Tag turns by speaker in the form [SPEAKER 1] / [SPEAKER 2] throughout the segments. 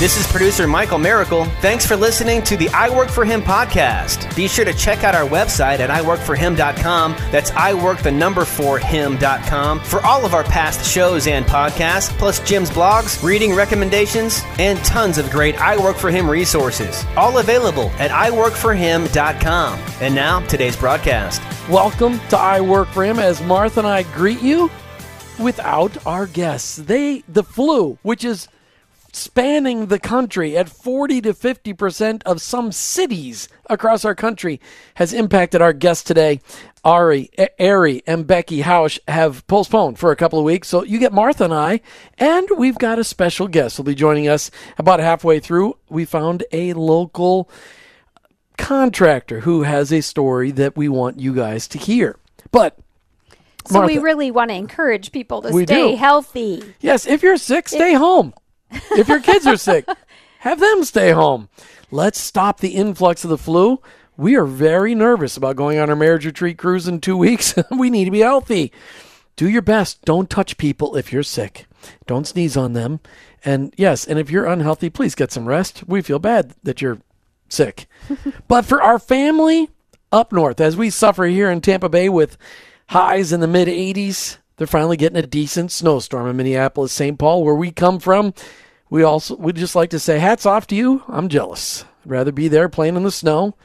[SPEAKER 1] This is producer Michael Miracle. Thanks for listening to the I Work for Him podcast. Be sure to check out our website at iworkforhim.com. That's I work the number four him.com for all of our past shows and podcasts, plus Jim's blogs, reading recommendations, and tons of great I Work for Him resources. All available at iworkforhim.com. And now, today's broadcast.
[SPEAKER 2] Welcome to I Work for Him as Martha and I greet you without our guests. They the flu, which is spanning the country at 40 to 50% of some cities across our country has impacted our guests today. Ari, Ari, and Becky Hausch have postponed for a couple of weeks. So you get Martha and I, and we've got a special guest who'll be joining us about halfway through. We found a local contractor who has a story that we want you guys to hear. But
[SPEAKER 3] so
[SPEAKER 2] Martha,
[SPEAKER 3] we really want to encourage people to stay
[SPEAKER 2] do.
[SPEAKER 3] healthy.
[SPEAKER 2] Yes, if you're sick, stay home. If your kids are sick, have them stay home. Let's stop the influx of the flu. We are very nervous about going on our marriage retreat cruise in two weeks. we need to be healthy. Do your best. Don't touch people if you're sick. Don't sneeze on them. And yes, and if you're unhealthy, please get some rest. We feel bad that you're sick. but for our family up north, as we suffer here in Tampa Bay with highs in the mid 80s, they're finally getting a decent snowstorm in Minneapolis, St. Paul, where we come from. We also we just like to say hats off to you. I'm jealous. I'd rather be there playing in the snow.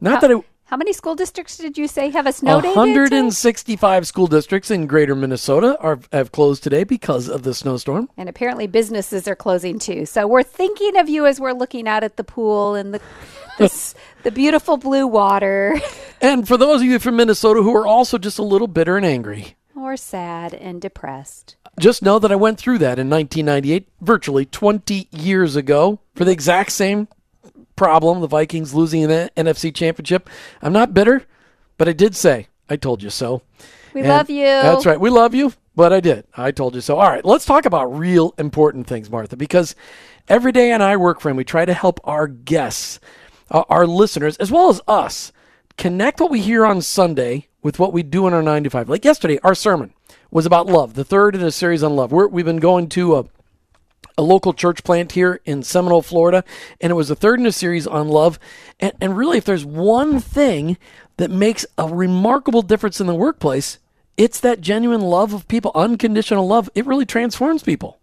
[SPEAKER 2] Not that it
[SPEAKER 3] How many school districts did you say have a snow day? today?
[SPEAKER 2] 165 school districts in greater Minnesota are have closed today because of the snowstorm.
[SPEAKER 3] And apparently businesses are closing too. So we're thinking of you as we're looking out at the pool and the this, the beautiful blue water
[SPEAKER 2] And for those of you from Minnesota who are also just a little bitter and angry,
[SPEAKER 3] or sad and depressed.
[SPEAKER 2] just know that I went through that in 1998, virtually 20 years ago, for the exact same problem the Vikings losing the NFC Championship. I'm not bitter, but I did say, I told you so.
[SPEAKER 3] We
[SPEAKER 2] And
[SPEAKER 3] love you.
[SPEAKER 2] That's right. We love you, but I did. I told you so. All right, let's talk about real important things, Martha, because every day on I Work For Him, we try to help our guests, uh, our listeners, as well as us, connect what we hear on Sunday with what we do in our 9 to 5. Like yesterday, our sermon was about love, the third in a series on love. We're, we've been going to a a local church plant here in Seminole, Florida, and it was the third in a series on love. And, and really, if there's one thing that makes a remarkable difference in the workplace, it's that genuine love of people, unconditional love. It really transforms people.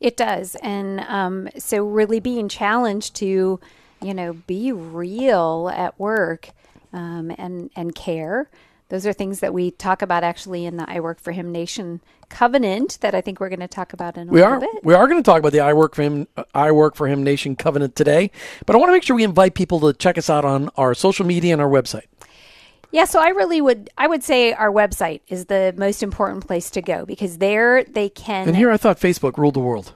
[SPEAKER 3] It does. And um, so, really being challenged to, you know, be real at work um, and, and care. Those are things that we talk about actually in the I Work for Him Nation covenant that I think we're going to talk about in a
[SPEAKER 2] We
[SPEAKER 3] little
[SPEAKER 2] are
[SPEAKER 3] bit.
[SPEAKER 2] we are going to talk about the I work for him I work for him nation covenant today, but I want to make sure we invite people to check us out on our social media and our website.
[SPEAKER 3] Yeah, so I really would I would say our website is the most important place to go because there they can
[SPEAKER 2] And here I thought Facebook ruled the world.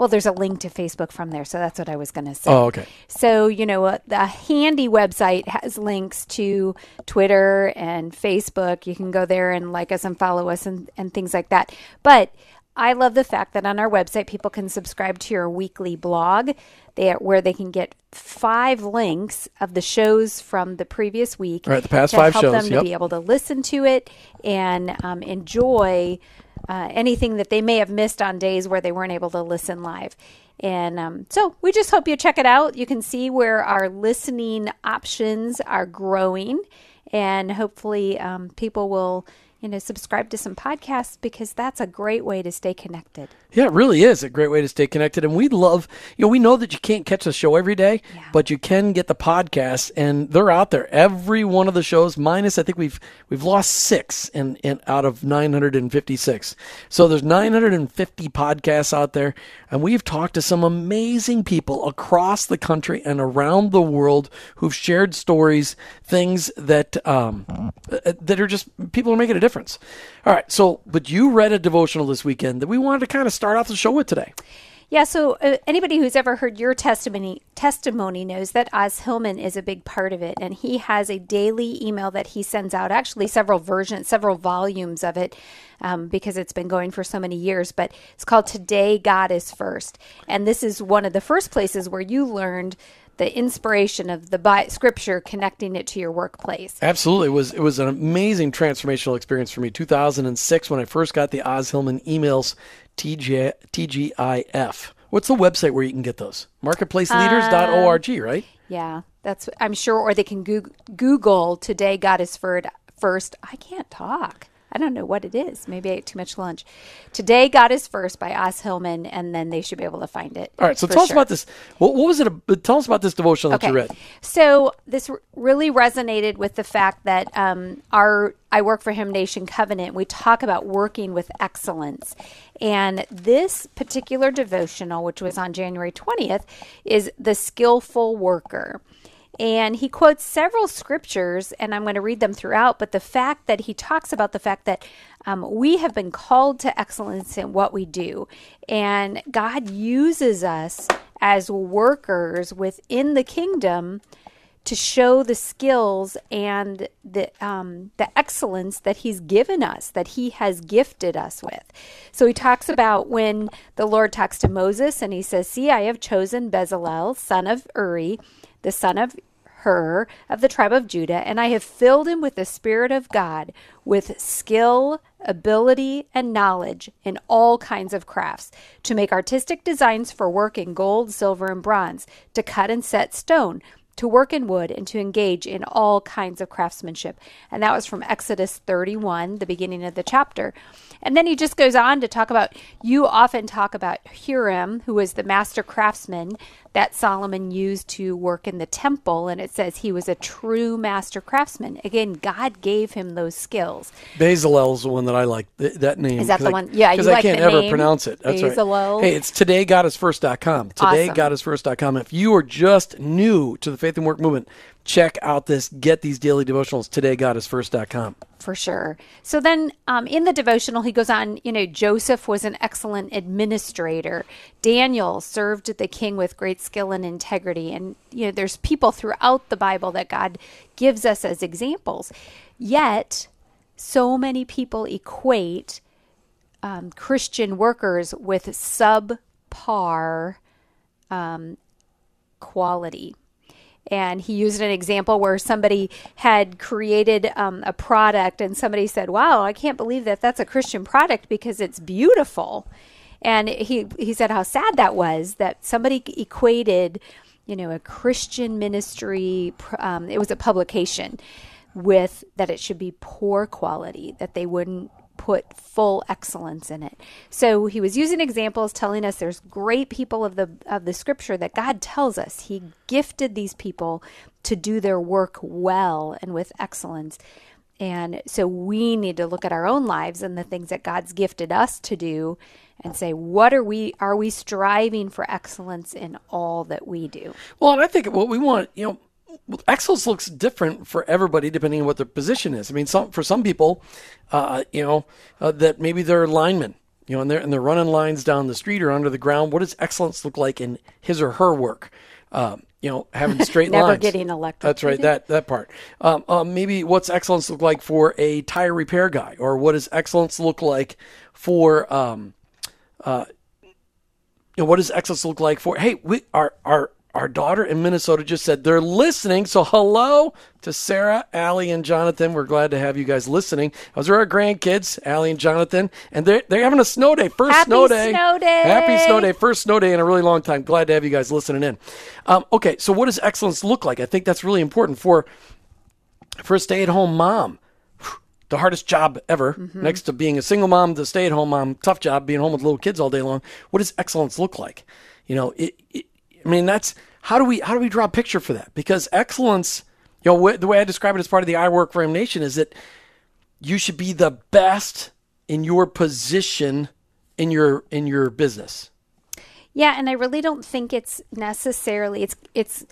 [SPEAKER 3] Well there's a link to Facebook from there, so that's what I was going to say.
[SPEAKER 2] Oh, okay.
[SPEAKER 3] So, you know, a, a handy website has links to Twitter and Facebook. You can go there and like us and follow us and, and things like that. But I love the fact that on our website, people can subscribe to your weekly blog they, where they can get five links of the shows from the previous week.
[SPEAKER 2] Right, the past
[SPEAKER 3] to
[SPEAKER 2] five
[SPEAKER 3] help
[SPEAKER 2] shows,
[SPEAKER 3] them to be able to listen to it and um, enjoy uh, anything that they may have missed on days where they weren't able to listen live. And um, so we just hope you check it out. You can see where our listening options are growing, and hopefully, um, people will. You know, subscribe to some podcasts because that's a great way to stay connected.
[SPEAKER 2] Yeah, it really is a great way to stay connected. And we love, you know, we know that you can't catch the show every day, but you can get the podcast and they're out there. Every one of the shows, minus I think we've we've lost six in, in out of nine hundred and fifty six. So there's nine hundred and fifty podcasts out there, and we've talked to some amazing people across the country and around the world who've shared stories, things that um uh, that are just people are making a difference. All right, so but you read a devotional this weekend that we wanted to kind of start off the show with today.
[SPEAKER 3] Yeah, so uh, anybody who's ever heard your testimony testimony knows that Os Hillman is a big part of it, and he has a daily email that he sends out. Actually, several versions, several volumes of it, um, because it's been going for so many years. But it's called "Today God Is First. and this is one of the first places where you learned the inspiration of the Bi- Scripture, connecting it to your workplace.
[SPEAKER 2] Absolutely, it was it was an amazing transformational experience for me. 2006 when I first got the Os Hillman emails, TG, TGIF What's the website where you can get those? Marketplaceleaders.org, um, right?
[SPEAKER 3] Yeah, that's I'm sure. Or they can Goog- Google "Today God is Fir- First." I can't talk. I don't know what it is. Maybe I ate too much lunch. Today God is First by Os Hillman, and then they should be able to find it.
[SPEAKER 2] All right, so tell us about this. What, what was it? a- Tell us about this devotional that you read.
[SPEAKER 3] So this really resonated with the fact that um, our I work for Him Nation Covenant. We talk about working with excellence, and this particular devotional, which was on January twentieth, is the skillful worker. And he quotes several scriptures, and I'm going to read them throughout. But the fact that he talks about the fact that um, we have been called to excellence in what we do, and God uses us as workers within the kingdom to show the skills and the um, the excellence that He's given us, that He has gifted us with. So He talks about when the Lord talks to Moses, and He says, "See, I have chosen Bezalel, son of Uri, the son of Hur of the tribe of Judah, and I have filled him with the Spirit of God, with skill, ability, and knowledge in all kinds of crafts, to make artistic designs for work in gold, silver, and bronze, to cut and set stone, to work in wood, and to engage in all kinds of craftsmanship. And that was from Exodus 31, the beginning of the chapter. And then he just goes on to talk about you often talk about Huram, who was the master craftsman that Solomon used to work in the temple. And it says he was a true master craftsman. Again, God gave him those skills.
[SPEAKER 2] Bezalel's the one that I like. Th- that name.
[SPEAKER 3] Is that the
[SPEAKER 2] I-
[SPEAKER 3] one- yeah,
[SPEAKER 2] Because I
[SPEAKER 3] like
[SPEAKER 2] can't ever
[SPEAKER 3] name?
[SPEAKER 2] pronounce it. That's
[SPEAKER 3] Bezalel?
[SPEAKER 2] right. Hey, it's todaygodisfirst.com.
[SPEAKER 3] Awesome.
[SPEAKER 2] Todaygodisfirst.com. If you are just new to the Faith and Work movement, check out this. Get these daily devotionals. Todaygodisfirst.com.
[SPEAKER 3] for sure. So then um, in the devotional, he goes on, you know, Joseph was an excellent administrator. Daniel served the king with great skill and integrity. And, you know, there's people throughout the Bible that God gives us as examples. Yet, so many people equate um, Christian workers with subpar um, quality. And he used an example where somebody had created um, a product, and somebody said, "Wow, I can't believe that that's a Christian product because it's beautiful." And he he said how sad that was that somebody equated, you know, a Christian ministry. Um, it was a publication with that it should be poor quality, that they wouldn't put full excellence in it. So he was using examples telling us there's great people of the of the scripture that God tells us he gifted these people to do their work well and with excellence. And so we need to look at our own lives and the things that God's gifted us to do and say what are we are we striving for excellence in all that we do.
[SPEAKER 2] Well, and I think what we want, you know, excellence looks different for everybody depending on what their position is. I mean, some for some people, uh, you know, uh, that maybe they're linemen, you know, and they're and they're running lines down the street or under the ground. What does excellence look like in his or her work? Um, you know, having straight
[SPEAKER 3] Never
[SPEAKER 2] lines.
[SPEAKER 3] getting electrocuted.
[SPEAKER 2] That's right. That that part. Um, um, maybe what's excellence look like for a tire repair guy, or what does excellence look like for um, uh, you know, what does excellence look like for? Hey, we our our our daughter in Minnesota just said they're listening. So hello to Sarah, Allie, and Jonathan. We're glad to have you guys listening. Those are our grandkids, Allie and Jonathan, and they're they're having a snow day. First
[SPEAKER 3] Happy
[SPEAKER 2] snow day.
[SPEAKER 3] snow day.
[SPEAKER 2] Happy snow day. First snow day in a really long time. Glad to have you guys listening in. Um, okay, so what does excellence look like? I think that's really important for for a stay-at-home mom. The hardest job ever,
[SPEAKER 3] Mm-hmm.
[SPEAKER 2] next to being a single mom, the stay-at-home mom, tough job, being home with little kids all day long. What does excellence look like? You know, it, it, I mean, that's how do we how do we draw a picture for that? Because excellence, you know, the way I describe it as part of the I Work for Him Nation is that you should be the best in your position in your in your business.
[SPEAKER 3] Yeah, and I really don't think it's necessarily it's it's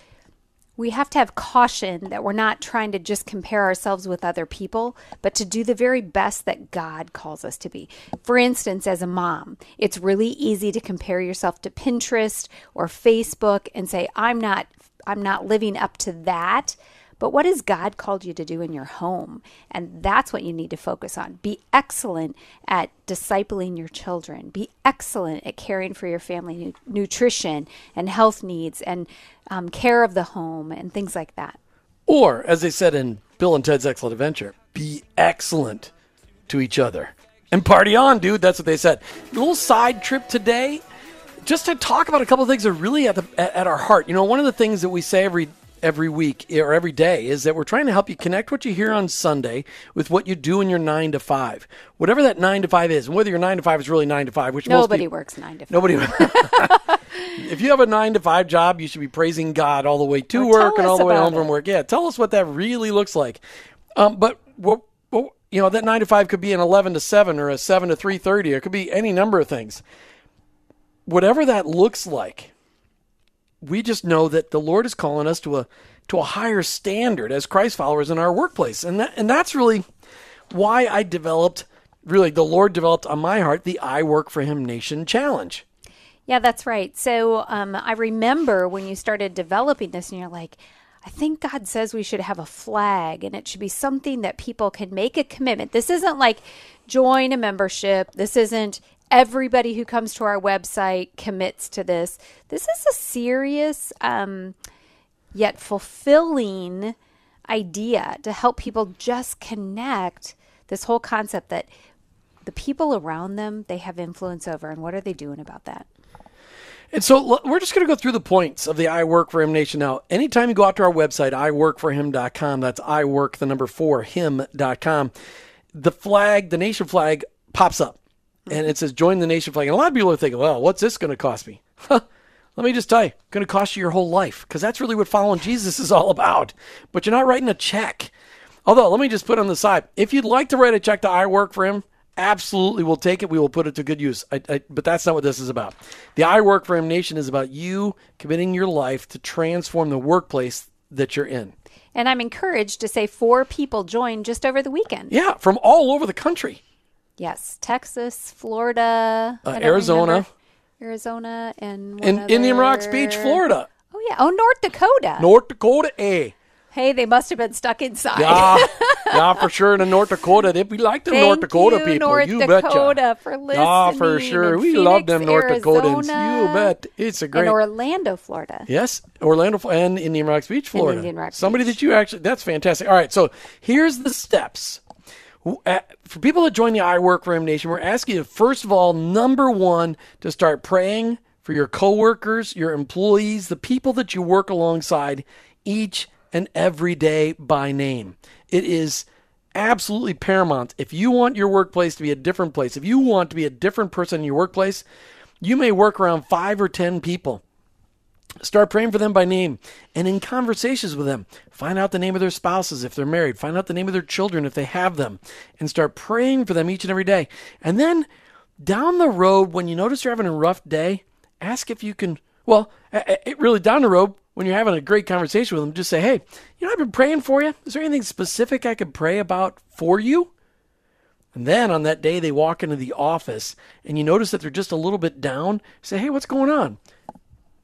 [SPEAKER 3] we have to have caution that we're not trying to just compare ourselves with other people, but to do the very best that God calls us to be. For instance, as a mom, it's really easy to compare yourself to Pinterest or Facebook and say I'm not I'm not living up to that. But what has God called you to do in your home? And that's what you need to focus on. Be excellent at discipling your children. Be excellent at caring for your family nu- nutrition and health needs and um, care of the home and things like that.
[SPEAKER 2] Or, as they said in Bill and Ted's Excellent Adventure, be excellent to each other. And party on, dude. That's what they said. A little side trip today just to talk about a couple of things that are really at the at, at our heart. You know, one of the things that we say every every week or every day is that we're trying to help you connect what you hear on Sunday with what you do in your nine to five, whatever that nine to five is, and whether your nine to five is really nine to five, which most
[SPEAKER 3] Nobody
[SPEAKER 2] people-
[SPEAKER 3] works nine to five.
[SPEAKER 2] Nobody. if you have a nine to five job, you should be praising God all the way to
[SPEAKER 3] Well,
[SPEAKER 2] work and all the way home from work. Yeah, tell us what that really looks like. Um, but what, what you know, that nine to five could be an eleven to seven or a seven to three thirty. It could be any number of things. Whatever that looks like, we just know that the Lord is calling us to a to a higher standard as Christ followers in our workplace, and that and that's really why I developed. Really, the Lord developed on my heart the I Work for Him Nation Challenge.
[SPEAKER 3] Yeah, that's right. So um, I remember when you started developing this, and you're like, I think God says we should have a flag, and it should be something that people can make a commitment. This isn't like join a membership. This isn't everybody who comes to our website commits to this. This is a serious, um, yet fulfilling idea to help people just connect this whole concept that the people around them they have influence over and what are they doing about that
[SPEAKER 2] And so we're just going to go through the points of the I Work for Him Nation now. Anytime you go out to our website, iworkforhim.com, that's I work the number four him.com, the flag, the nation flag pops up and it says join the nation flag. And a lot of people are thinking, well, what's this going to cost me? Let me just tell you, going to cost you your whole life because that's really what following Jesus is all about. But you're not writing a check. Although, let me just put on the side if you'd like to write a check to I Work for Him, absolutely we'll take it. We will put it to good use. I, I, but that's not what this is about. The I Work for Him Nation is about you committing your life to transform the workplace that you're in.
[SPEAKER 3] and i'm encouraged to say four people joined just over the weekend
[SPEAKER 2] Yeah, from all over the country.
[SPEAKER 3] Yes texas florida
[SPEAKER 2] Uh, Arizona.
[SPEAKER 3] remember. arizona and
[SPEAKER 2] In Indian Rocks Beach, Florida.
[SPEAKER 3] oh yeah oh north dakota
[SPEAKER 2] North Dakota, A.
[SPEAKER 3] hey they must have been stuck inside
[SPEAKER 2] Yeah, yeah, for sure. In the North Dakota, they, we like the
[SPEAKER 3] Thank
[SPEAKER 2] North Dakota
[SPEAKER 3] you,
[SPEAKER 2] people.
[SPEAKER 3] North
[SPEAKER 2] you
[SPEAKER 3] Dakota,
[SPEAKER 2] betcha.
[SPEAKER 3] for
[SPEAKER 2] Yeah, for sure.
[SPEAKER 3] And
[SPEAKER 2] we love them
[SPEAKER 3] Phoenix,
[SPEAKER 2] North Dakotans. You bet. It's a
[SPEAKER 3] and
[SPEAKER 2] great.
[SPEAKER 3] orlando florida
[SPEAKER 2] Yes, Orlando and Indian Rocks Beach, Florida.
[SPEAKER 3] Indian Rocks
[SPEAKER 2] Somebody
[SPEAKER 3] Beach.
[SPEAKER 2] that you actually, that's fantastic. All right, so here's the steps. Uh, For people that join the I Work for Him Nation, we're asking you, first of all, number one, to start praying for your coworkers, your employees, the people that you work alongside each and every day by name. It is absolutely paramount. If you want your workplace to be a different place, if you want to be a different person in your workplace, you may work around five or 10 people. Start praying for them by name and in conversations with them. Find out the name of their spouses if they're married. Find out the name of their children if they have them and start praying for them each and every day. And then down the road, when you notice you're having a rough day, ask if you can, well, it really down the road, when you're having a great conversation with them, just say, hey, you know, I've been praying for you. Is there anything specific I could pray about for you? And then on that day, they walk into the office and you notice that they're just a little bit down. Say, hey, what's going on?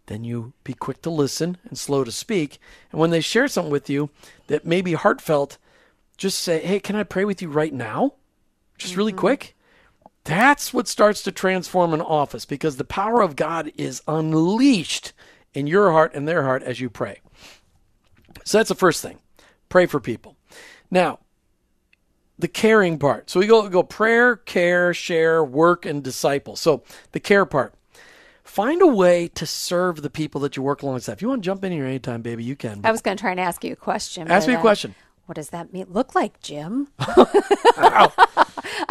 [SPEAKER 2] Then you be quick to listen and slow to speak. And when they share something with you that may be heartfelt, just say, Hey, can I pray with you right now? Just really mm-hmm. quick. That's what starts to transform an office because the power of God is unleashed in your heart and their heart as you pray. So that's the first thing. Pray for people. Now, the caring part. So we go go prayer, care, share, work, and disciple. So the care part find a way to serve the people that you work alongside. If you want to jump in here anytime, baby, you can.
[SPEAKER 3] I was going to try and ask you a question.
[SPEAKER 2] Ask me a
[SPEAKER 3] uh,
[SPEAKER 2] question.
[SPEAKER 3] What does that mean? Look like Jim? I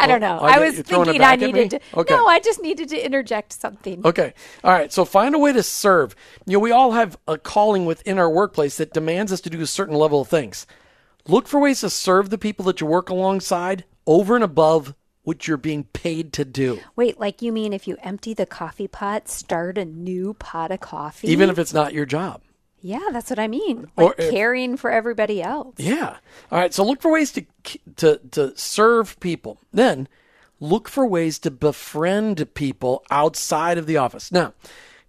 [SPEAKER 3] don't know.
[SPEAKER 2] Oh, I
[SPEAKER 3] I was
[SPEAKER 2] you're throwing it
[SPEAKER 3] thinking I needed to.
[SPEAKER 2] Okay.
[SPEAKER 3] No, I just needed to interject something.
[SPEAKER 2] Okay. All right. So find a way to serve. You know, we all have a calling within our workplace that demands us to do a certain level of things. Look for ways to serve the people that you work alongside over and above what you're being paid to do.
[SPEAKER 3] Wait, like you mean if you empty the coffee pot, start a new pot of coffee?
[SPEAKER 2] Even if it's not your job.
[SPEAKER 3] yeah, that's what I mean.
[SPEAKER 2] Or if-
[SPEAKER 3] caring for everybody else.
[SPEAKER 2] Yeah. All right. So look for ways to to to serve people. Then look for ways to befriend people outside of the office. Now,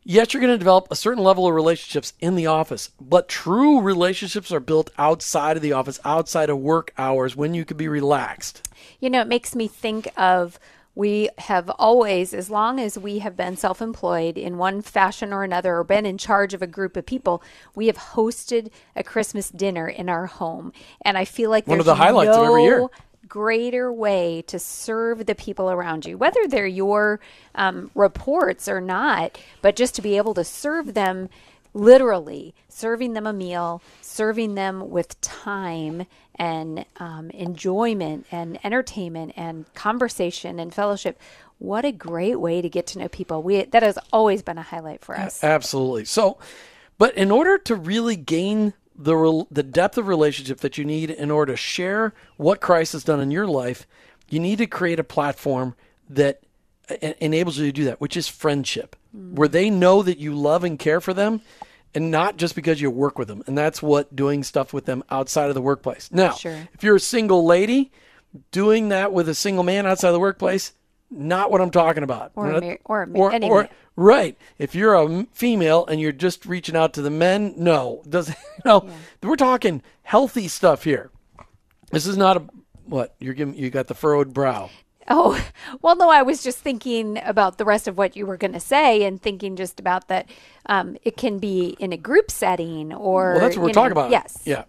[SPEAKER 2] yes, you're going to develop a certain level of relationships in the office, but true relationships are built outside of the office, outside of work hours when you can be relaxed.
[SPEAKER 3] You know, it makes me think of we have always, as long as we have been self employed in one fashion or another, or been in charge of a group of people, we have hosted a Christmas dinner in our home. And I feel like
[SPEAKER 2] One of the highlights of every year.
[SPEAKER 3] Greater way to serve the people around you, whether they're your um, reports or not, but just to be able to serve them literally, serving them a meal, serving them with time and um, enjoyment and entertainment and conversation and fellowship. What a great way to get to know people. We that has always been a highlight for us.
[SPEAKER 2] Absolutely. So, but in order to really gain the rel- the depth of relationship that you need in order to share what Christ has done in your life, you need to create a platform that e- enables you to do that, which is friendship, mm. where they know that you love and care for them, and not just because you work with them. And that's what doing stuff with them outside of the workplace. Now,
[SPEAKER 3] Sure.
[SPEAKER 2] if you're a single lady, doing that with a single man outside of the workplace, not what I'm talking about.
[SPEAKER 3] Or
[SPEAKER 2] not-
[SPEAKER 3] mar- or any man.
[SPEAKER 2] Right. If you're a female and you're just reaching out to the men, no. Does you know? We're talking healthy stuff here. This is not a what you're giving. You got the furrowed brow.
[SPEAKER 3] Oh, well, no, I was just thinking about the rest of what you were going to say and thinking just about that um, it can be in a group setting or.
[SPEAKER 2] Well, that's what we're
[SPEAKER 3] know,
[SPEAKER 2] talking about.
[SPEAKER 3] Yes.
[SPEAKER 2] Yeah.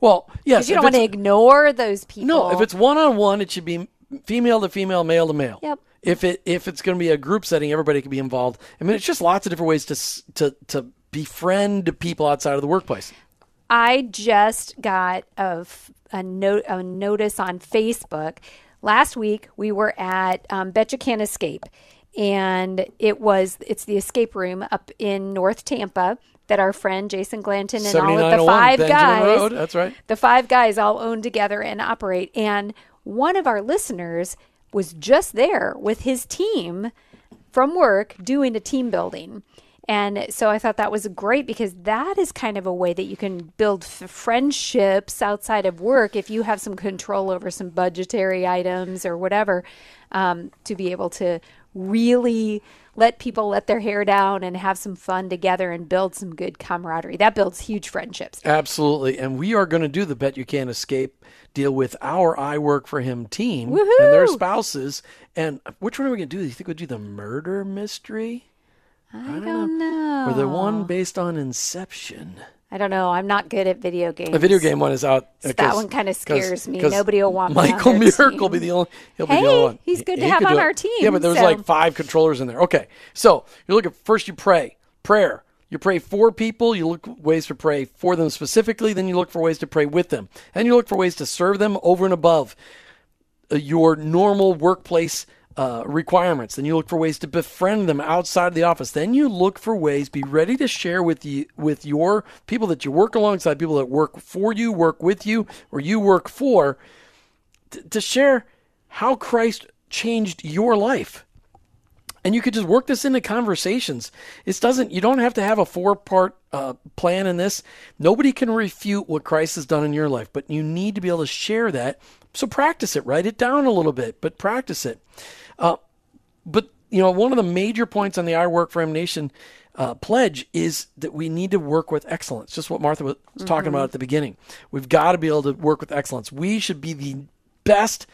[SPEAKER 2] Well, yes.
[SPEAKER 3] You don't want to ignore those people.
[SPEAKER 2] No, if it's one on one, it should be female to female, male to male.
[SPEAKER 3] Yep.
[SPEAKER 2] If it if it's going to be a group setting, everybody can be involved. I mean, it's just lots of different ways to to to befriend people outside of the workplace.
[SPEAKER 3] I just got a, f- a note a notice on Facebook. Last week we were at um, Bet You Can't Escape, and it was it's the escape room up in North Tampa that our friend Jason Glanton and all of the five
[SPEAKER 2] Benjamin
[SPEAKER 3] guys
[SPEAKER 2] Road, that's right.
[SPEAKER 3] the five guys all own together and operate. And one of our listeners was just there with his team from work doing a team building. And so I thought that was great because that is kind of a way that you can build f- friendships outside of work if you have some control over some budgetary items or whatever um, to be able to really let people let their hair down and have some fun together and build some good camaraderie. That builds huge friendships.
[SPEAKER 2] Absolutely. And we are going to do the Bet You Can't Escape deal with our I Work for Him team and their spouses. And which one are we going to do? Do you think we'll do the murder mystery
[SPEAKER 3] I don't know.
[SPEAKER 2] or the one based on Inception?
[SPEAKER 3] I don't know. I'm not good at video games.
[SPEAKER 2] The video game one is out.
[SPEAKER 3] So that one kinda scares
[SPEAKER 2] 'cause-
[SPEAKER 3] me.
[SPEAKER 2] 'cause
[SPEAKER 3] Nobody will want me
[SPEAKER 2] Michael
[SPEAKER 3] team.
[SPEAKER 2] will be the only. He'll be the
[SPEAKER 3] Hey,
[SPEAKER 2] only one.
[SPEAKER 3] he's good to
[SPEAKER 2] He
[SPEAKER 3] have on our team,
[SPEAKER 2] Yeah, but there's
[SPEAKER 3] so-
[SPEAKER 2] like five controllers in there. Okay, so you look at first. You pray prayer. You pray for people. You look ways to pray for them specifically. Then you look for ways to pray with them, and you look for ways to serve them over and above uh, your normal workplace uh, requirements. Then you look for ways to befriend them outside of the office. Then you look for ways, be ready to share with you with your people that you work alongside, people that work for you, work with you, or you work for, t- to share how Christ changed your life. And you could just work this into conversations. It doesn't. You don't have to have a four-part uh, plan in this. Nobody can refute what Christ has done in your life, but you need to be able to share that. So practice it. Write it down a little bit, but practice it. Uh, but you know, one of the major points on the I Work for Him Nation uh, pledge is that we need to work with excellence. Just what Martha was talking about at the beginning. We've got to be able to work with excellence. We should be the best.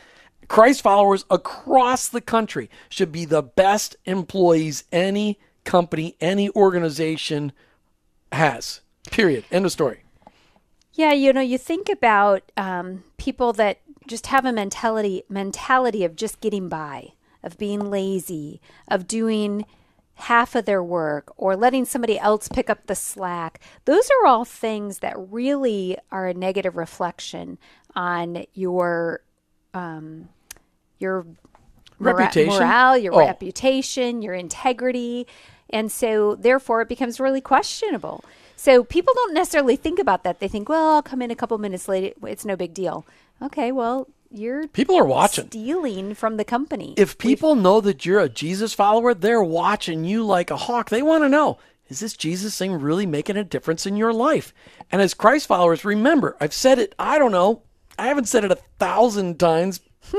[SPEAKER 2] Christ followers across the country should be the best employees any company, any organization has. Period. End of story.
[SPEAKER 3] Yeah, you know, you think about um, people that just have a mentality mentality of just getting by, of being lazy, of doing half of their work or letting somebody else pick up the slack. Those are all things that really are a negative reflection on your um, your mora-
[SPEAKER 2] Reputation?
[SPEAKER 3] morale, your
[SPEAKER 2] Oh.
[SPEAKER 3] reputation, your integrity. And so, therefore, it becomes really questionable. So, people don't necessarily think about that. They think, well, I'll come in a couple minutes late. It's no big deal. Okay, well, you're
[SPEAKER 2] People are watching.
[SPEAKER 3] stealing from the company.
[SPEAKER 2] If people know that you're a Jesus follower, they're watching you like a hawk. They want to know is this Jesus thing really making a difference in your life? And as Christ followers, remember, I've said it, I don't know, I haven't said it a thousand times.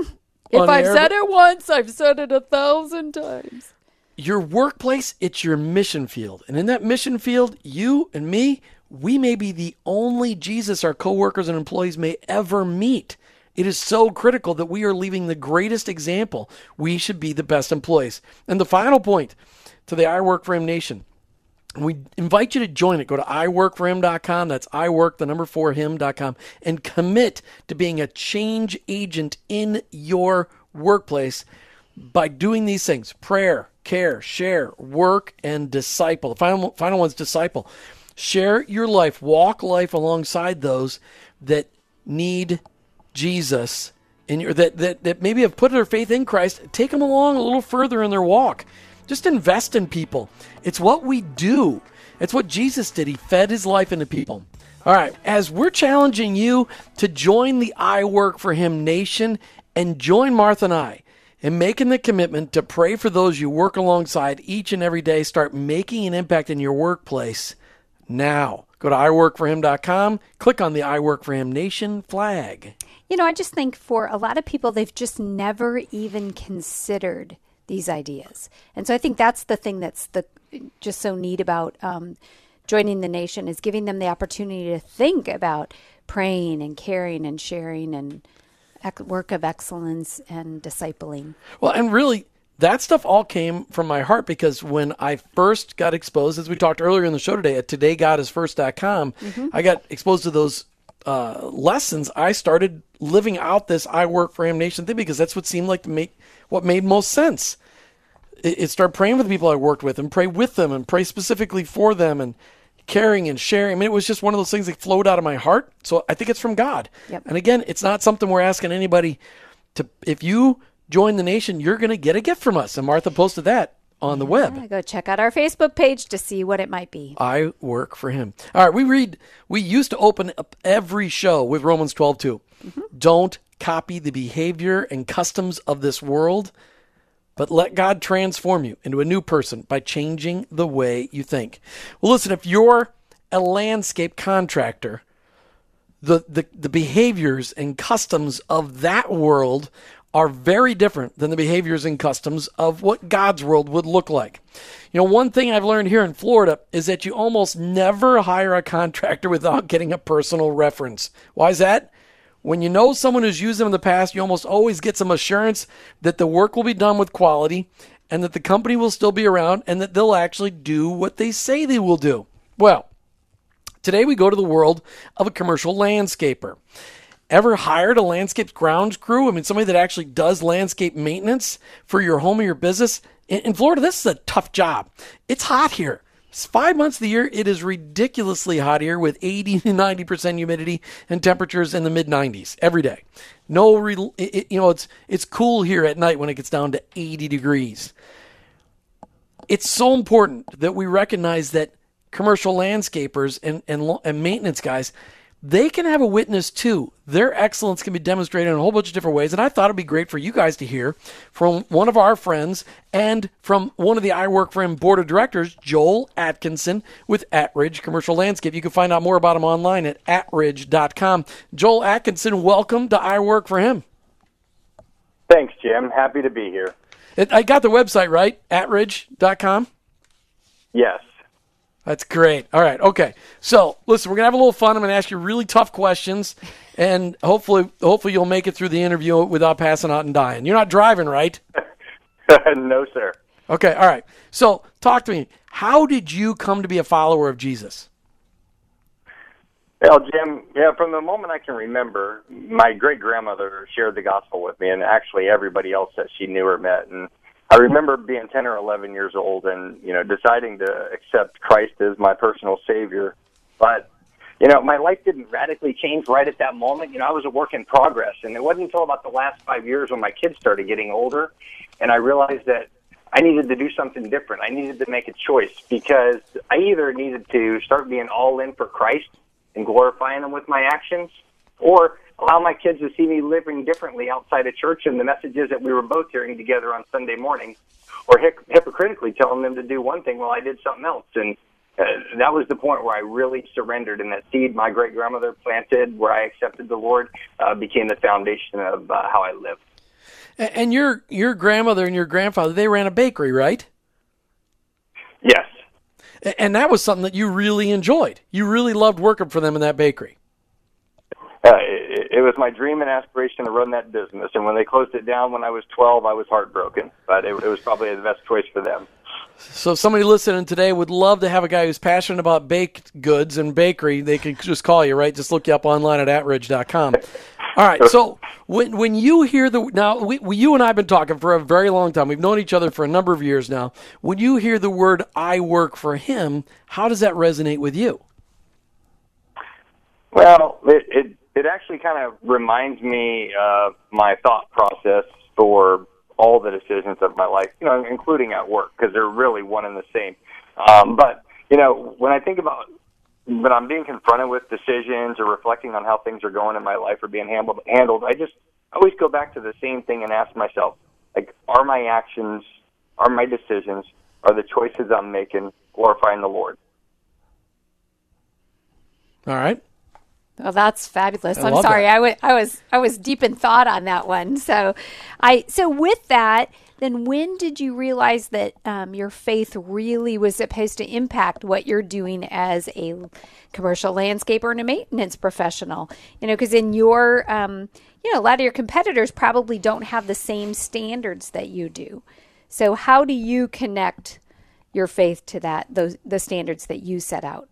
[SPEAKER 3] if I've said it once, I've said it a thousand times.
[SPEAKER 2] your workplace, it's your mission field. And in that mission field, you and me, we may be the only Jesus our coworkers and employees may ever meet. It is so critical that we are leaving the greatest example. We should be the best employees. And the final point to the I Work for Him Nation We invite you to join it. Go to iworkforhim.com. That's iwork, the number four, him.com, and commit to being a change agent in your workplace by doing these things prayer, care, share, work, and disciple. The final, final one's disciple. Share your life, walk life alongside those that need Jesus your that, that that maybe have put their faith in Christ. Take them along a little further in their walk. Just invest in people. It's what we do. It's what Jesus did. He fed his life into people. All right, as we're challenging you to join the I Work for Him Nation and join Martha and I in making the commitment to pray for those you work alongside each and every day, start making an impact in your workplace now. Go to iworkforhim.com, click on the I Work for Him Nation flag.
[SPEAKER 3] You know, I just think for a lot of people, they've just never even considered these ideas. And so I think that's the thing that's the just so neat about um, joining the nation is giving them the opportunity to think about praying and caring and sharing and work of excellence and discipling.
[SPEAKER 2] Well, and really, that stuff all came from my heart because when I first got exposed, as we talked earlier in the show today at todaygodisfirst.com, mm-hmm. I got exposed to those uh, lessons. I started living out this I work for Him Nation thing because that's what seemed like to make what made most sense. It, it started praying with the people I worked with and pray with them and pray specifically for them and caring and sharing. I mean, it was just one of those things that flowed out of my heart. So I think it's from God.
[SPEAKER 3] Yep.
[SPEAKER 2] And again, it's not something we're asking anybody to. If you join the nation, you're going to get a gift from us. And Martha posted that on the web.
[SPEAKER 3] Yeah, go check out our Facebook page to see what it might be.
[SPEAKER 2] I work for him. All right, we read we used to open up every show with Romans 12 2. Mm-hmm. Don't copy the behavior and customs of this world, but let God transform you into a new person by changing the way you think. Well, listen, if you're a landscape contractor, the, the, the behaviors and customs of that world are very different than the behaviors and customs of what God's world would look like. You know, one thing I've learned here in Florida is that you almost never hire a contractor without getting a personal reference. Why is that? When you know someone who's used them in the past, you almost always get some assurance that the work will be done with quality and that the company will still be around and that they'll actually do what they say they will do. Well, today we go to the world of a commercial landscaper ever hired a landscape grounds crew? I mean, somebody that actually does landscape maintenance for your home or your business? In, Florida, this is a tough job. It's hot here. It's five months of the year. It is ridiculously hot here with 80 to 90% humidity and temperatures in the mid 90s every day. No, re- it, you know, it's, it's cool here at night when it gets down to 80 degrees. It's so important that we recognize that commercial landscapers and, and, and maintenance guys – they can have a witness too. Their excellence can be demonstrated in a whole bunch of different ways. And I thought it'd be great for you guys to hear from one of our friends and from one of the I Work for Him board of directors, Joel Atkinson with Atridge Commercial Landscape. You can find out more about him online at atridge.com. Joel Atkinson, welcome to I Work for Him.
[SPEAKER 4] Thanks, Jim. Happy to be here.
[SPEAKER 2] I got the website right, atridge.com?
[SPEAKER 4] Yes.
[SPEAKER 2] That's great. All right. Okay. So listen, we're gonna have a little fun. I'm gonna ask you really tough questions, and hopefully, hopefully you'll make it through the interview without passing out and dying. You're not driving, right?
[SPEAKER 4] no, sir.
[SPEAKER 2] Okay. All right. So talk to me. How did you come to be a follower of Jesus?
[SPEAKER 4] Well, Jim, yeah, from the moment I can remember, my great grandmother shared the gospel with me, and actually everybody else that she knew or met, and I remember being 10 or 11 years old and, you know, deciding to accept Christ as my personal savior. But, you know, my life didn't radically change right at that moment. You know, I was a work in progress. And it wasn't until about the last five years when my kids started getting older and I realized that I needed to do something different. I needed to make a choice because I either needed to start being all in for Christ and glorifying Him with my actions, or allow my kids to see me living differently outside of church and the messages that we were both hearing together on Sunday morning, or hypocritically telling them to do one thing while I did something else. And uh, that was the point where I really surrendered, and that seed my great grandmother planted, where I accepted the Lord, uh, became the foundation of uh, how I lived.
[SPEAKER 2] And your your grandmother and your grandfather they ran a bakery, right?
[SPEAKER 4] Yes.
[SPEAKER 2] And that was something that you really enjoyed. You really loved working for them in that bakery.
[SPEAKER 4] Uh, it, was my dream and aspiration to run that business. And when they closed it down when I was 12, I was heartbroken. But it, it was probably the best choice for them.
[SPEAKER 2] So, if somebody listening today would love to have a guy who's passionate about baked goods and bakery. They can just call you, right? Just look you up online at atridge.com. All right. So, when when you hear the now, we, we, you and I have been talking for a very long time. We've known each other for a number of years now. When you hear the word "I work for Him," how does that resonate with you?
[SPEAKER 4] Well, it it, it actually kind of reminds me of my thought process for all the decisions of my life, you know, including at work, because they're really one and the same. Um, but you know, when I think about when I'm being confronted with decisions or reflecting on how things are going in my life or being handled, handled, I just always go back to the same thing and ask myself, like, are my actions, are my decisions, are the choices I'm making glorifying the Lord?
[SPEAKER 2] All right.
[SPEAKER 3] Well, that's fabulous.
[SPEAKER 2] I
[SPEAKER 3] I'm sorry.
[SPEAKER 2] that.
[SPEAKER 3] I was I was deep in thought on that one. So, I so with that, then when did you realize that um, your faith really was supposed to impact what you're doing as a commercial landscaper and a maintenance professional? You know, because in your um, you know a lot of your competitors probably don't have the same standards that you do. So, how do you connect your faith to that those the standards that you set out?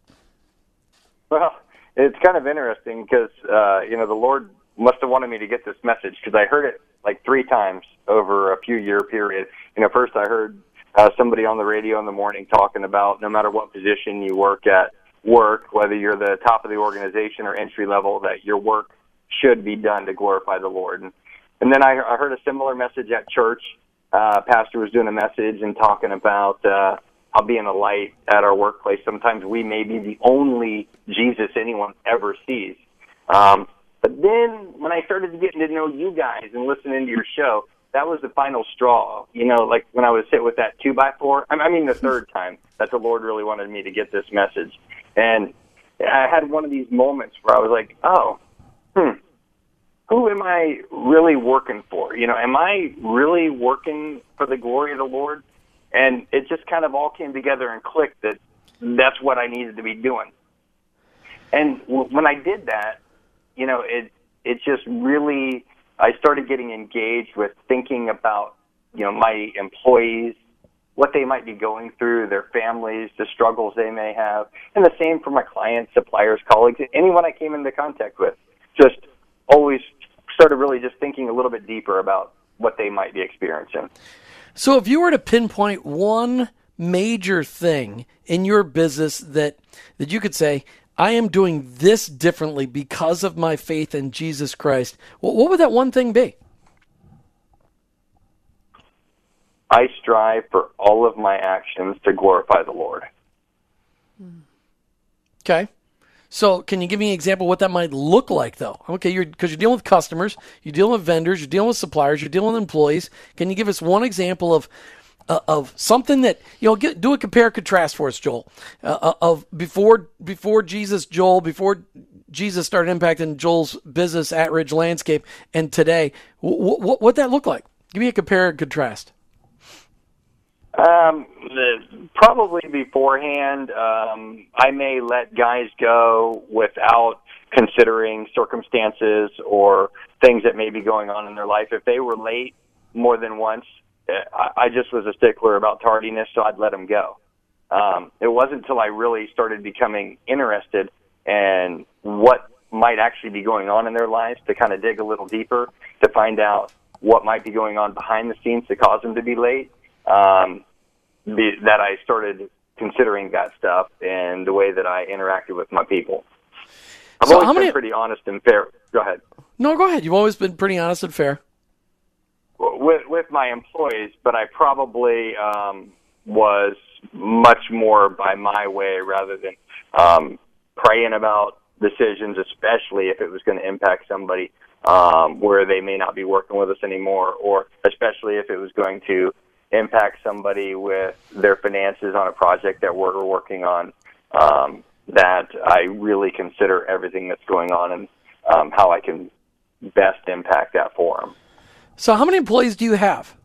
[SPEAKER 4] Well, it's kind of interesting because uh, you know the Lord must have wanted me to get this message because I heard it like three times over a few year period. You know, first I heard uh, somebody on the radio in the morning talking about no matter what position you work at work, whether you're the top of the organization or entry level, that your work should be done to glorify the Lord. And, and then I, I heard a similar message at church. Uh, pastor was doing a message and talking about uh, how in a light at our workplace. Sometimes we may be the only Jesus anyone ever sees. Um, but then when I started getting to know you guys and listening to your show, that was the final straw. You know, like when I was hit with that two by four. I mean, the third time that the Lord really wanted me to get this message, and I had one of these moments where I was like, "Oh, hmm, who am I really working for? You know, am I really working for the glory of the Lord?" And it just kind of all came together and clicked that that's what I needed to be doing. And when I did that, you know, it it just really I started getting engaged with thinking about you know my employees, what they might be going through, their families, the struggles they may have, and the same for my clients, suppliers, colleagues, anyone I came into contact with. Just always started really just thinking a little bit deeper about what they might be experiencing.
[SPEAKER 2] So, if you were to pinpoint one major thing in your business that that you could say, I am doing this differently because of my faith in Jesus Christ, what, what would that one thing be?
[SPEAKER 4] I strive for all of my actions to glorify the Lord.
[SPEAKER 2] Okay. So, can you give me an example what that might look like, though? Okay, you're because you're dealing with customers, you're dealing with vendors, you're dealing with suppliers, you're dealing with employees. Can you give us one example of uh, of something that you know? Get, do a compare contrast for us, Joel. Uh, of before before Jesus, Joel, before Jesus started impacting Joel's business Atridge Landscape, and today, what what that look like? Give me a compare and contrast.
[SPEAKER 4] Um, probably beforehand, um, I may let guys go without considering circumstances or things that may be going on in their life. If they were late more than once, eh, I, I just was a stickler about tardiness, so I'd let them go. Um, it wasn't until I really started becoming interested in what might actually be going on in their lives to kind of dig a little deeper to find out what might be going on behind the scenes to cause them to be late um, be, that I started considering that stuff and the way that I interacted with my people. I've
[SPEAKER 2] So
[SPEAKER 4] always been pretty honest and fair. Go ahead.
[SPEAKER 2] No, go ahead. You've always been pretty honest and fair.
[SPEAKER 4] With with my employees, but I probably um, was much more by my way rather than um, praying about decisions, especially if it was going to impact somebody um, where they may not be working with us anymore, or especially if it was going to impact somebody with their finances on a project that we're working on. Um, that I really consider everything that's going on and um, how I can best impact that for them.
[SPEAKER 2] So, how many employees do you have?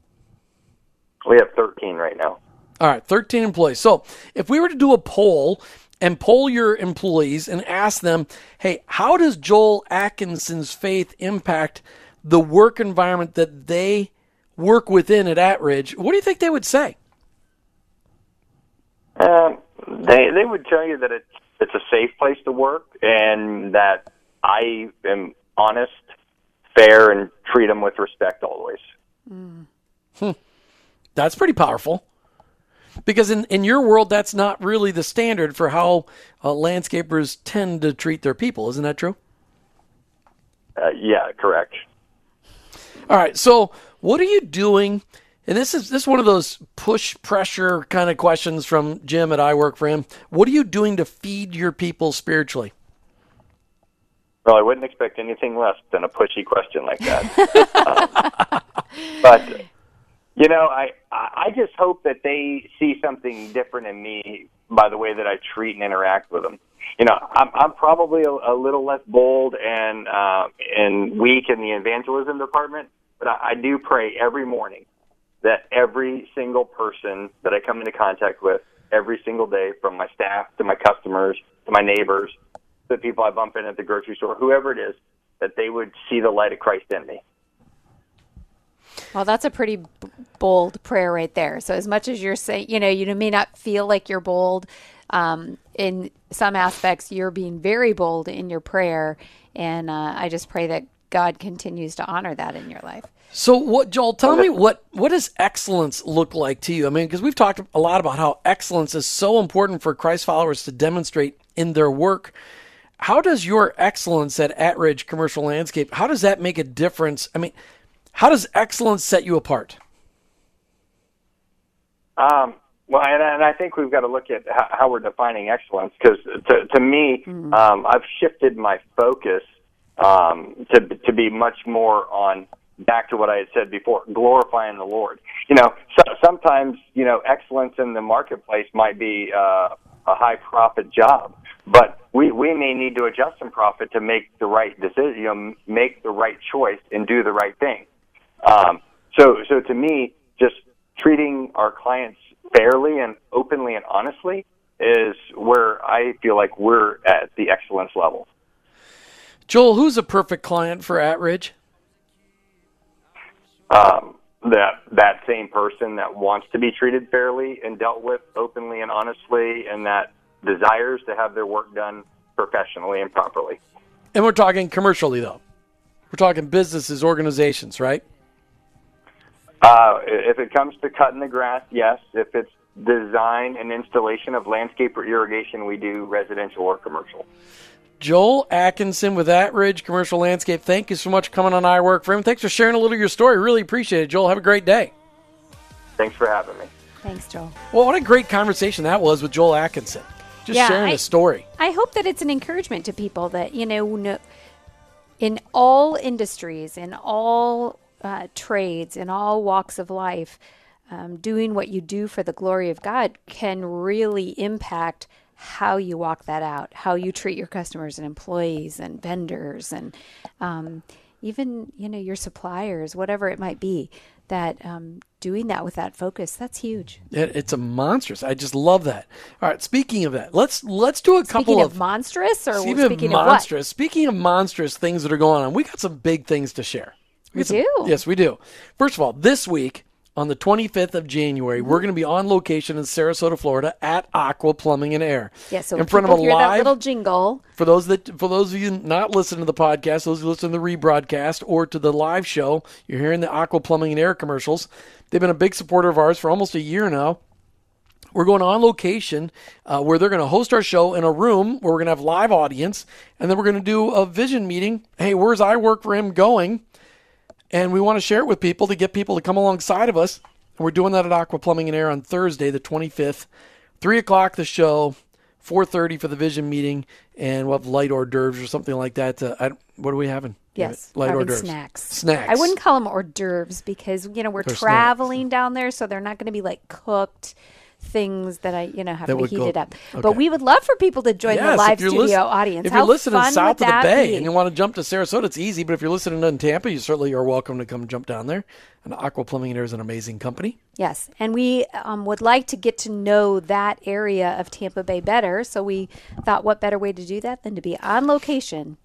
[SPEAKER 4] We have 13 right now.
[SPEAKER 2] All right, 13 employees. So if we were to do a poll and poll your employees and ask them, hey, how does Joel Atkinson's faith impact the work environment that they work within at Atridge? What do you think they would say?
[SPEAKER 4] Um, they they would tell you that it's it's a safe place to work and that I am honest, fair, and treat them with respect always.
[SPEAKER 2] That's pretty powerful. Because in, in your world, that's not really the standard for how uh, landscapers tend to treat their people. Isn't that true?
[SPEAKER 4] Uh, yeah, correct.
[SPEAKER 2] All right. So, what are you doing? And this is this is one of those push pressure kind of questions from Jim at I Work for Him. What are you doing to feed your people spiritually?
[SPEAKER 4] Well, I wouldn't expect anything less than a pushy question like that. um, but you know, I I just hope that they see something different in me by the way that I treat and interact with them. You know, I'm I'm probably a, a little less bold and uh, and weak in the evangelism department, but I, I do pray every morning that every single person that I come into contact with every single day, from my staff to my customers to my neighbors, the people I bump in at the grocery store, whoever it is, that they would see the light of Christ in me.
[SPEAKER 3] Well, that's a pretty bold prayer right there. So, as much as you're saying, you know, you may not feel like you're bold, um, in some aspects, you're being very bold in your prayer. And uh, I just pray that God continues to honor that in your life.
[SPEAKER 2] So, what, Joel? Tell me what what does excellence look like to you? I mean, because we've talked a lot about how excellence is so important for Christ followers to demonstrate in their work. How does your excellence at Atridge Commercial Landscape? How does that make a difference? I mean, how does excellence set you apart?
[SPEAKER 4] Um, well, and, and I think we've got to look at how, how we're defining excellence because to, to me, um, I've shifted my focus um, to to be much more on back to what I had said before, glorifying the Lord. You know, so, sometimes you know excellence in the marketplace might be uh, a high profit job, but we we may need to adjust some profit to make the right decision, you know, make the right choice and do the right thing. Um, so so to me, just treating our clients fairly and openly and honestly is where I feel like we're at the excellence level.
[SPEAKER 2] Joel, who's a perfect client for Atridge?
[SPEAKER 4] Um, that that same person that wants to be treated fairly and dealt with openly and honestly, and that desires to have their work done professionally and properly.
[SPEAKER 2] And we're talking commercially, though. We're talking businesses, organizations, right?
[SPEAKER 4] Uh, if it comes to cutting the grass, yes. If it's design and installation of landscape or irrigation, we do residential or commercial.
[SPEAKER 2] Joel Atkinson with Atridge Commercial Landscape. Thank you so much for coming on I Work for Him. Thanks for sharing a little of your story. Really appreciate it, Joel. Have a great day.
[SPEAKER 4] Thanks for having me.
[SPEAKER 3] Thanks, Joel.
[SPEAKER 2] Well, what a great conversation that was with Joel Atkinson. Just
[SPEAKER 3] Yeah,
[SPEAKER 2] sharing
[SPEAKER 3] I-
[SPEAKER 2] his story.
[SPEAKER 3] I hope that it's an encouragement to people that you know, no, in all industries, in all uh, trades, in all walks of life, um, doing what you do for the glory of God can really impact how you walk that out, how you treat your customers and employees and vendors and um, even you know your suppliers, whatever it might be. That um, doing that with that focus, that's huge.
[SPEAKER 2] It, it's a monstrous. I just love that. All right, speaking of that, let's let's do a couple of
[SPEAKER 3] of monstrous, or
[SPEAKER 2] speaking,
[SPEAKER 3] speaking
[SPEAKER 2] of
[SPEAKER 3] of what?
[SPEAKER 2] monstrous. Speaking of monstrous things that are going on, we got some big things to share.
[SPEAKER 3] We
[SPEAKER 2] got some-
[SPEAKER 3] do.
[SPEAKER 2] Yes, we do. First of all, this week on the 25th of January, we're going to be on location in Sarasota, Florida, at Aqua Plumbing and Air.
[SPEAKER 3] Yeah, so
[SPEAKER 2] in front of a live
[SPEAKER 3] little jingle.
[SPEAKER 2] for those that for those of you not listening to the podcast, those who listen to the rebroadcast or to the live show, you're hearing the Aqua Plumbing and Air commercials. They've been a big supporter of ours for almost a year now. We're going on location uh, where they're going to host our show in a room where we're going to have live audience, and then we're going to do a vision meeting. Hey, where's I work for him going? And we want to share it with people to get people to come alongside of us. And we're doing that at Aqua Plumbing and Air on Thursday, the 25th, three o'clock. The show, 4:30 for the vision meeting, and we'll have light hors d'oeuvres or something like that. To, I, what are we having?
[SPEAKER 3] Yes,
[SPEAKER 2] light hors d'oeuvres.
[SPEAKER 3] snacks.
[SPEAKER 2] Snacks.
[SPEAKER 3] I wouldn't call them hors d'oeuvres because you know we're
[SPEAKER 2] They're
[SPEAKER 3] traveling down there, so they're not going to be like cooked things that I you know have
[SPEAKER 2] That
[SPEAKER 3] to be
[SPEAKER 2] would go-
[SPEAKER 3] heated up. But we would love for people to join
[SPEAKER 2] Yes,
[SPEAKER 3] the live studio
[SPEAKER 2] listen-
[SPEAKER 3] audience.
[SPEAKER 2] If
[SPEAKER 3] How
[SPEAKER 2] you're listening south of the bay
[SPEAKER 3] be?
[SPEAKER 2] and you want to jump to Sarasota, it's easy. But if you're listening in Tampa, you certainly are welcome to come jump down there. And Aqua Plumbing and Air is an amazing company.
[SPEAKER 3] Yes, and we um, would like to get to know that area of Tampa Bay better. So we thought, what better way to do that than to be on location,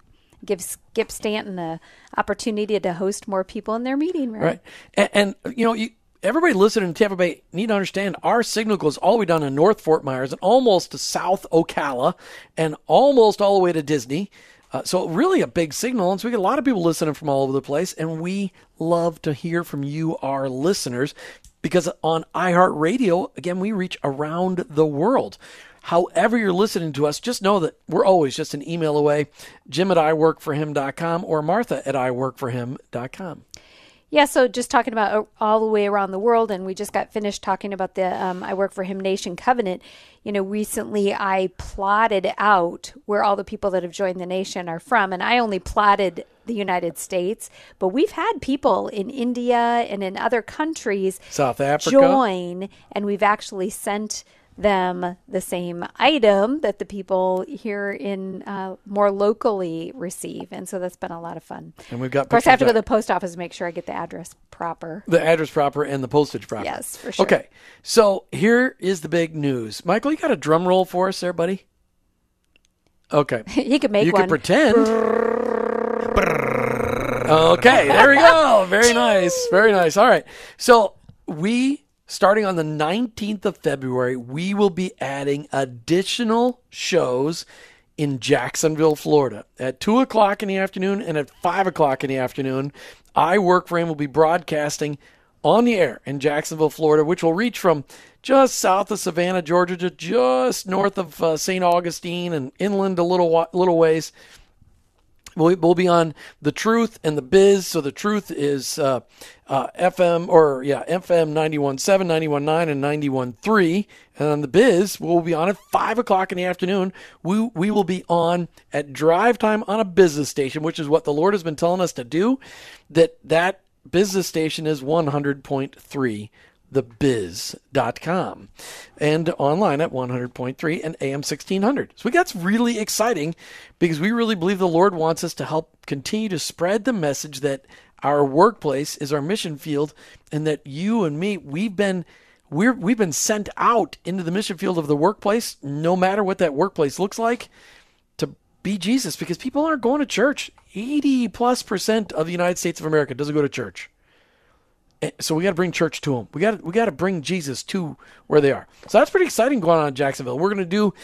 [SPEAKER 3] give Skip Stanton the opportunity to host more people in their meeting room.
[SPEAKER 2] Right. And, and you know, you, everybody listening in Tampa Bay need to understand our signal goes all the way down to North Fort Myers and almost to South Ocala and almost all the way to Disney. Uh, so really a big signal, and so we get a lot of people listening from all over the place, and we love to hear from you, our listeners, because on iHeartRadio, again, we reach around the world. However, you're listening to us, just know that we're always just an email away. Jim at iworkforhim.com or Martha at iworkforhim.com.
[SPEAKER 3] Yeah, so just talking about uh, all the way around the world, and we just got finished talking about the um, I Work for Him Nation Covenant. You know, recently I plotted out where all the people that have joined the nation are from, and I only plotted the United States, but we've had people in India and in other countries
[SPEAKER 2] South Africa.
[SPEAKER 3] join, and we've actually sent them the same item that the people here in uh, more locally receive, and so that's been a lot of fun.
[SPEAKER 2] And we've got
[SPEAKER 3] Of course, I have to go to the post office and make sure I get the address proper.
[SPEAKER 2] the address proper and the postage proper.
[SPEAKER 3] Yes, for sure.
[SPEAKER 2] Okay, so here is the big news. Michael, you got a drum roll for us there, buddy? Okay.
[SPEAKER 3] he could make
[SPEAKER 2] you
[SPEAKER 3] one.
[SPEAKER 2] can pretend. okay, there we go. Very nice. Very nice. All right. So we starting on the 19th of February, we will be adding additional shows in Jacksonville, Florida at 2 o'clock in the afternoon and at 5 o'clock in the afternoon. I Work for Him will be broadcasting on the air in Jacksonville, Florida, which will reach from just south of Savannah, Georgia, to just north of uh, St. Augustine and inland a little wa- little ways. We'll, we'll be on the Truth and the Biz. So the Truth is uh, uh, FM or yeah FM 91.7, 91.9, and 91.3. And on the Biz, we'll be on at five o'clock in the afternoon. We we will be on at drive time on a business station, which is what the Lord has been telling us to do. That that business station is 100.3 thebiz.com and online at 100.3 and AM 1600. So that's really exciting because we really believe the Lord wants us to help continue to spread the message that our workplace is our mission field and that you and me we've been we're we've been sent out into the mission field of the workplace no matter what that workplace looks like to be Jesus because people aren't going to church. 80 plus percent of the United States of America doesn't go to church. Eh, So we got to bring church to them. We got we got to bring Jesus to where they are. So that's pretty exciting going on in Jacksonville. We're going to do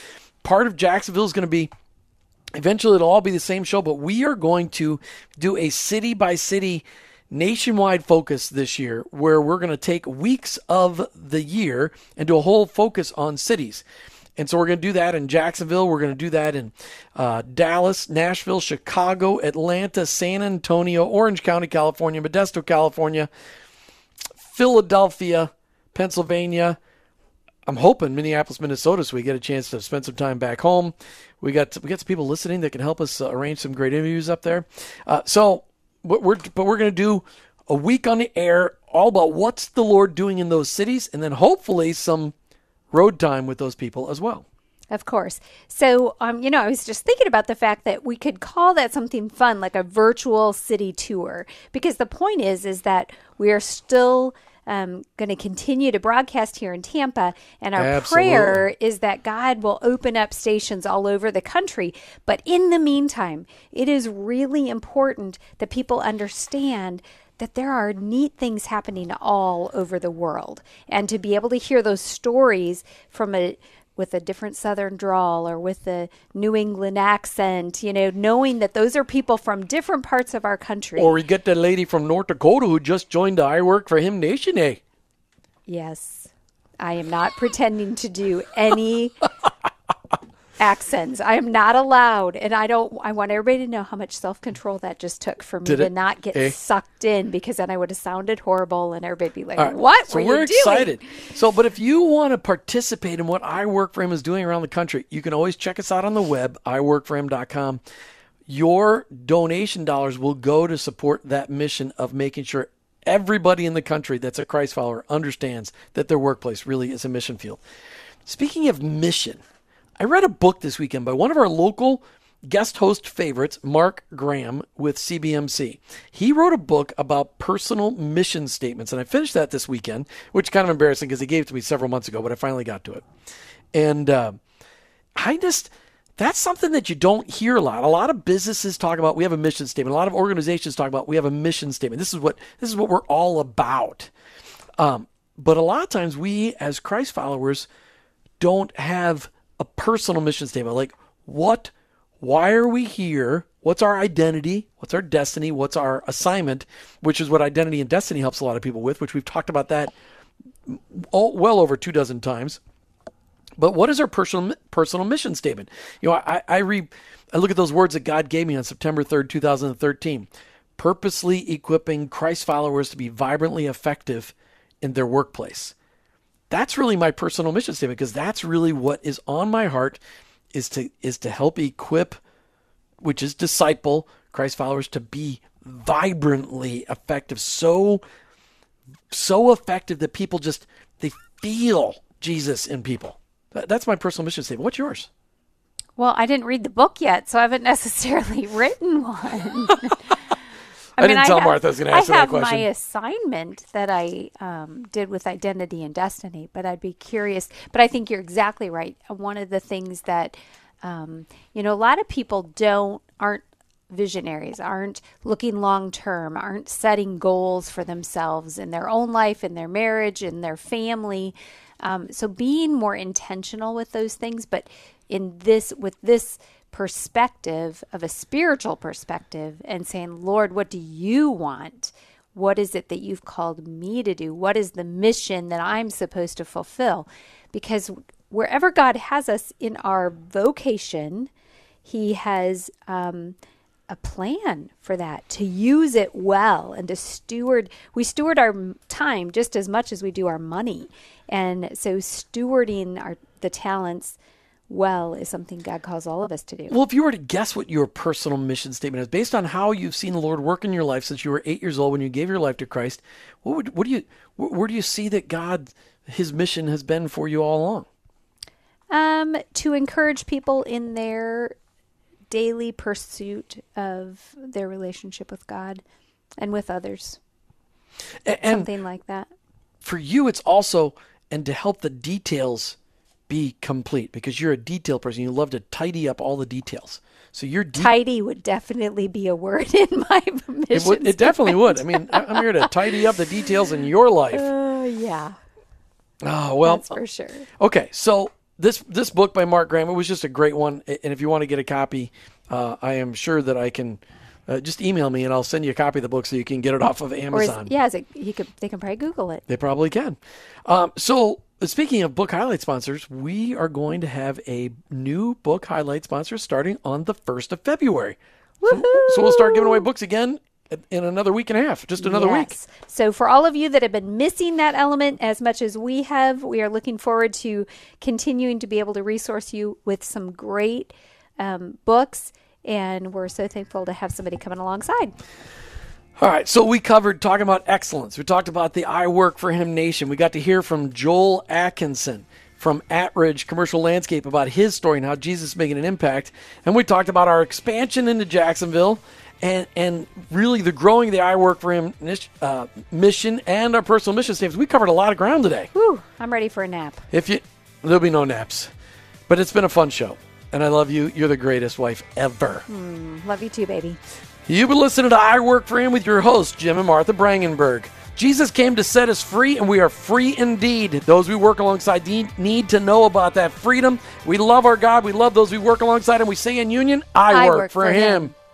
[SPEAKER 2] part of Jacksonville is going to be eventually it'll all be the same show, but we are going to do a city by city nationwide focus this year where we're going to take weeks of the year and do a whole focus on cities. And so we're going to do that in Jacksonville. We're going to do that in uh, Dallas, Nashville, Chicago, Atlanta, San Antonio, Orange County, California, Modesto, California, Philadelphia, Pennsylvania. I'm hoping Minneapolis, Minnesota, so we get a chance to spend some time back home. We got we got some people listening that can help us uh, arrange some great interviews up there. Uh, so, what we're but we're going to do a week on the air, all about what's the Lord doing in those cities, and then hopefully some road time with those people as well.
[SPEAKER 3] Of course. So, um, you know, I was just thinking about the fact that we could call that something fun, like a virtual city tour, because the point is, is that we are still um, going to continue to broadcast here in Tampa, and our
[SPEAKER 2] Absolutely.
[SPEAKER 3] prayer is that God will open up stations all over the country. But in the meantime, it is really important that people understand that there are neat things happening all over the world, and to be able to hear those stories from a with a different southern drawl or with a New England accent, you know, knowing that those are people from different parts of our country.
[SPEAKER 2] Or we get the lady from North Dakota who just joined the I Work for Him Nation Day.
[SPEAKER 3] yes. I am not pretending to do any accents. I am not allowed and I don't I want everybody to know how much self-control that just took for me
[SPEAKER 2] Did
[SPEAKER 3] to
[SPEAKER 2] it?
[SPEAKER 3] not get
[SPEAKER 2] Eh?
[SPEAKER 3] sucked in because then I would have sounded horrible and everybody'd be like,
[SPEAKER 2] All right.
[SPEAKER 3] "What
[SPEAKER 2] So
[SPEAKER 3] were
[SPEAKER 2] we're
[SPEAKER 3] you doing?"
[SPEAKER 2] excited. So, but if you want to participate in what I Work for Him is doing around the country, you can always check us out on the web, iworkforhim.com. Your donation dollars will go to support that mission of making sure everybody in the country that's a Christ follower understands that their workplace really is a mission field. Speaking of mission, I read a book this weekend by one of our local guest host favorites, Mark Graham with CBMC. He wrote a book about personal mission statements, and I finished that this weekend, which is kind of embarrassing because he gave it to me several months ago, but I finally got to it. And uh, I just that's something that you don't hear a lot. A lot of businesses talk about we have a mission statement. A lot of organizations talk about we have a mission statement. This is what this is what we're all about. Um, but a lot of times we, as Christ followers, don't have a personal mission statement. Like, what, why are we here? What's our identity? What's our destiny? What's our assignment? Which is what identity and destiny helps a lot of people with, which we've talked about that all, well over two dozen times. But what is our personal personal mission statement? You know, I, I read, I look at those words that God gave me on September third, two thousand and thirteen, purposely equipping Christ followers to be vibrantly effective in their workplace. That's really my personal mission statement because that's really what is on my heart is to is to help equip, which is disciple Christ followers to be vibrantly effective, so so effective that people just they feel Jesus in people. That's my personal mission statement. What's yours?
[SPEAKER 3] Well, I didn't read the book yet, so I haven't necessarily written one.
[SPEAKER 2] I, I, didn't tell Martha I was going to ask
[SPEAKER 3] I
[SPEAKER 2] that question.
[SPEAKER 3] I have my assignment that I um, did with identity and destiny, but I'd be curious. But I think you're exactly right. One of the things that um, you know, a lot of people don't aren't visionaries, aren't looking long term, aren't setting goals for themselves in their own life, in their marriage, in their family. Um, so being more intentional with those things, but in this with this perspective of a spiritual perspective and saying, Lord, what do you want? What is it that you've called me to do? What is the mission that I'm supposed to fulfill? Because wherever God has us in our vocation, He has um, a plan for that to use it well and to steward. We steward our time just as much as we do our money, and so stewarding our the talents well is something God calls all of us to do.
[SPEAKER 2] Well, if you were to guess what your personal mission statement is, based on how you've seen the Lord work in your life since you were eight years old when you gave your life to Christ, what would what do you where do you see that God His mission has been for you all along?
[SPEAKER 3] Um, to encourage people in their daily pursuit of their relationship with God and with others,
[SPEAKER 2] and
[SPEAKER 3] something like that.
[SPEAKER 2] For you, it's also and to help the details be complete because you're a detail person. You love to tidy up all the details. So you're de-
[SPEAKER 3] tidy would definitely be a word in my mission.
[SPEAKER 2] It, would, it definitely would. I mean, I'm here to tidy up the details in your life.
[SPEAKER 3] Uh, yeah.
[SPEAKER 2] Oh well,
[SPEAKER 3] that's for sure.
[SPEAKER 2] Okay, so this this book by Mark Graham it was just a great one, and if you want to get a copy, uh, I am sure that I can. Uh, just email me and I'll send you a copy of the book so you can get it off of Amazon.
[SPEAKER 3] Is, yeah, is it, he could. They can probably Google it.
[SPEAKER 2] They probably can. Um, so Speaking of book highlight sponsors, we are going to have a new book highlight sponsor starting on the 1st of February. So, so, we'll start giving away books again in another week and a half, just another yes. week.
[SPEAKER 3] So, for all of you that have been missing that element as much as we have, we are looking forward to continuing to be able to resource you with some great um, books. And we're so thankful to have somebody coming alongside.
[SPEAKER 2] All right, so we covered talking about excellence. We talked about the I Work for Him Nation. We got to hear from Joel Atkinson from Atridge Commercial Landscape about his story and how Jesus is making an impact. And we talked about our expansion into Jacksonville and and really the growing of the I Work for Him uh, mission and our personal mission statements. We covered a lot of ground today.
[SPEAKER 3] Whew, I'm ready for a nap.
[SPEAKER 2] If you, there'll be no naps, but it's been a fun show. And I love you. You're the greatest wife ever.
[SPEAKER 3] Mm, love you too, baby.
[SPEAKER 2] You've been listening to I Work for Him with your hosts, Jim and Martha Brangenberg. Jesus came to set us free, and we are free indeed. Those we work alongside need to know about that freedom. We love our God. We love those we work alongside, and we say in union, I, I work, work, for, for him. him.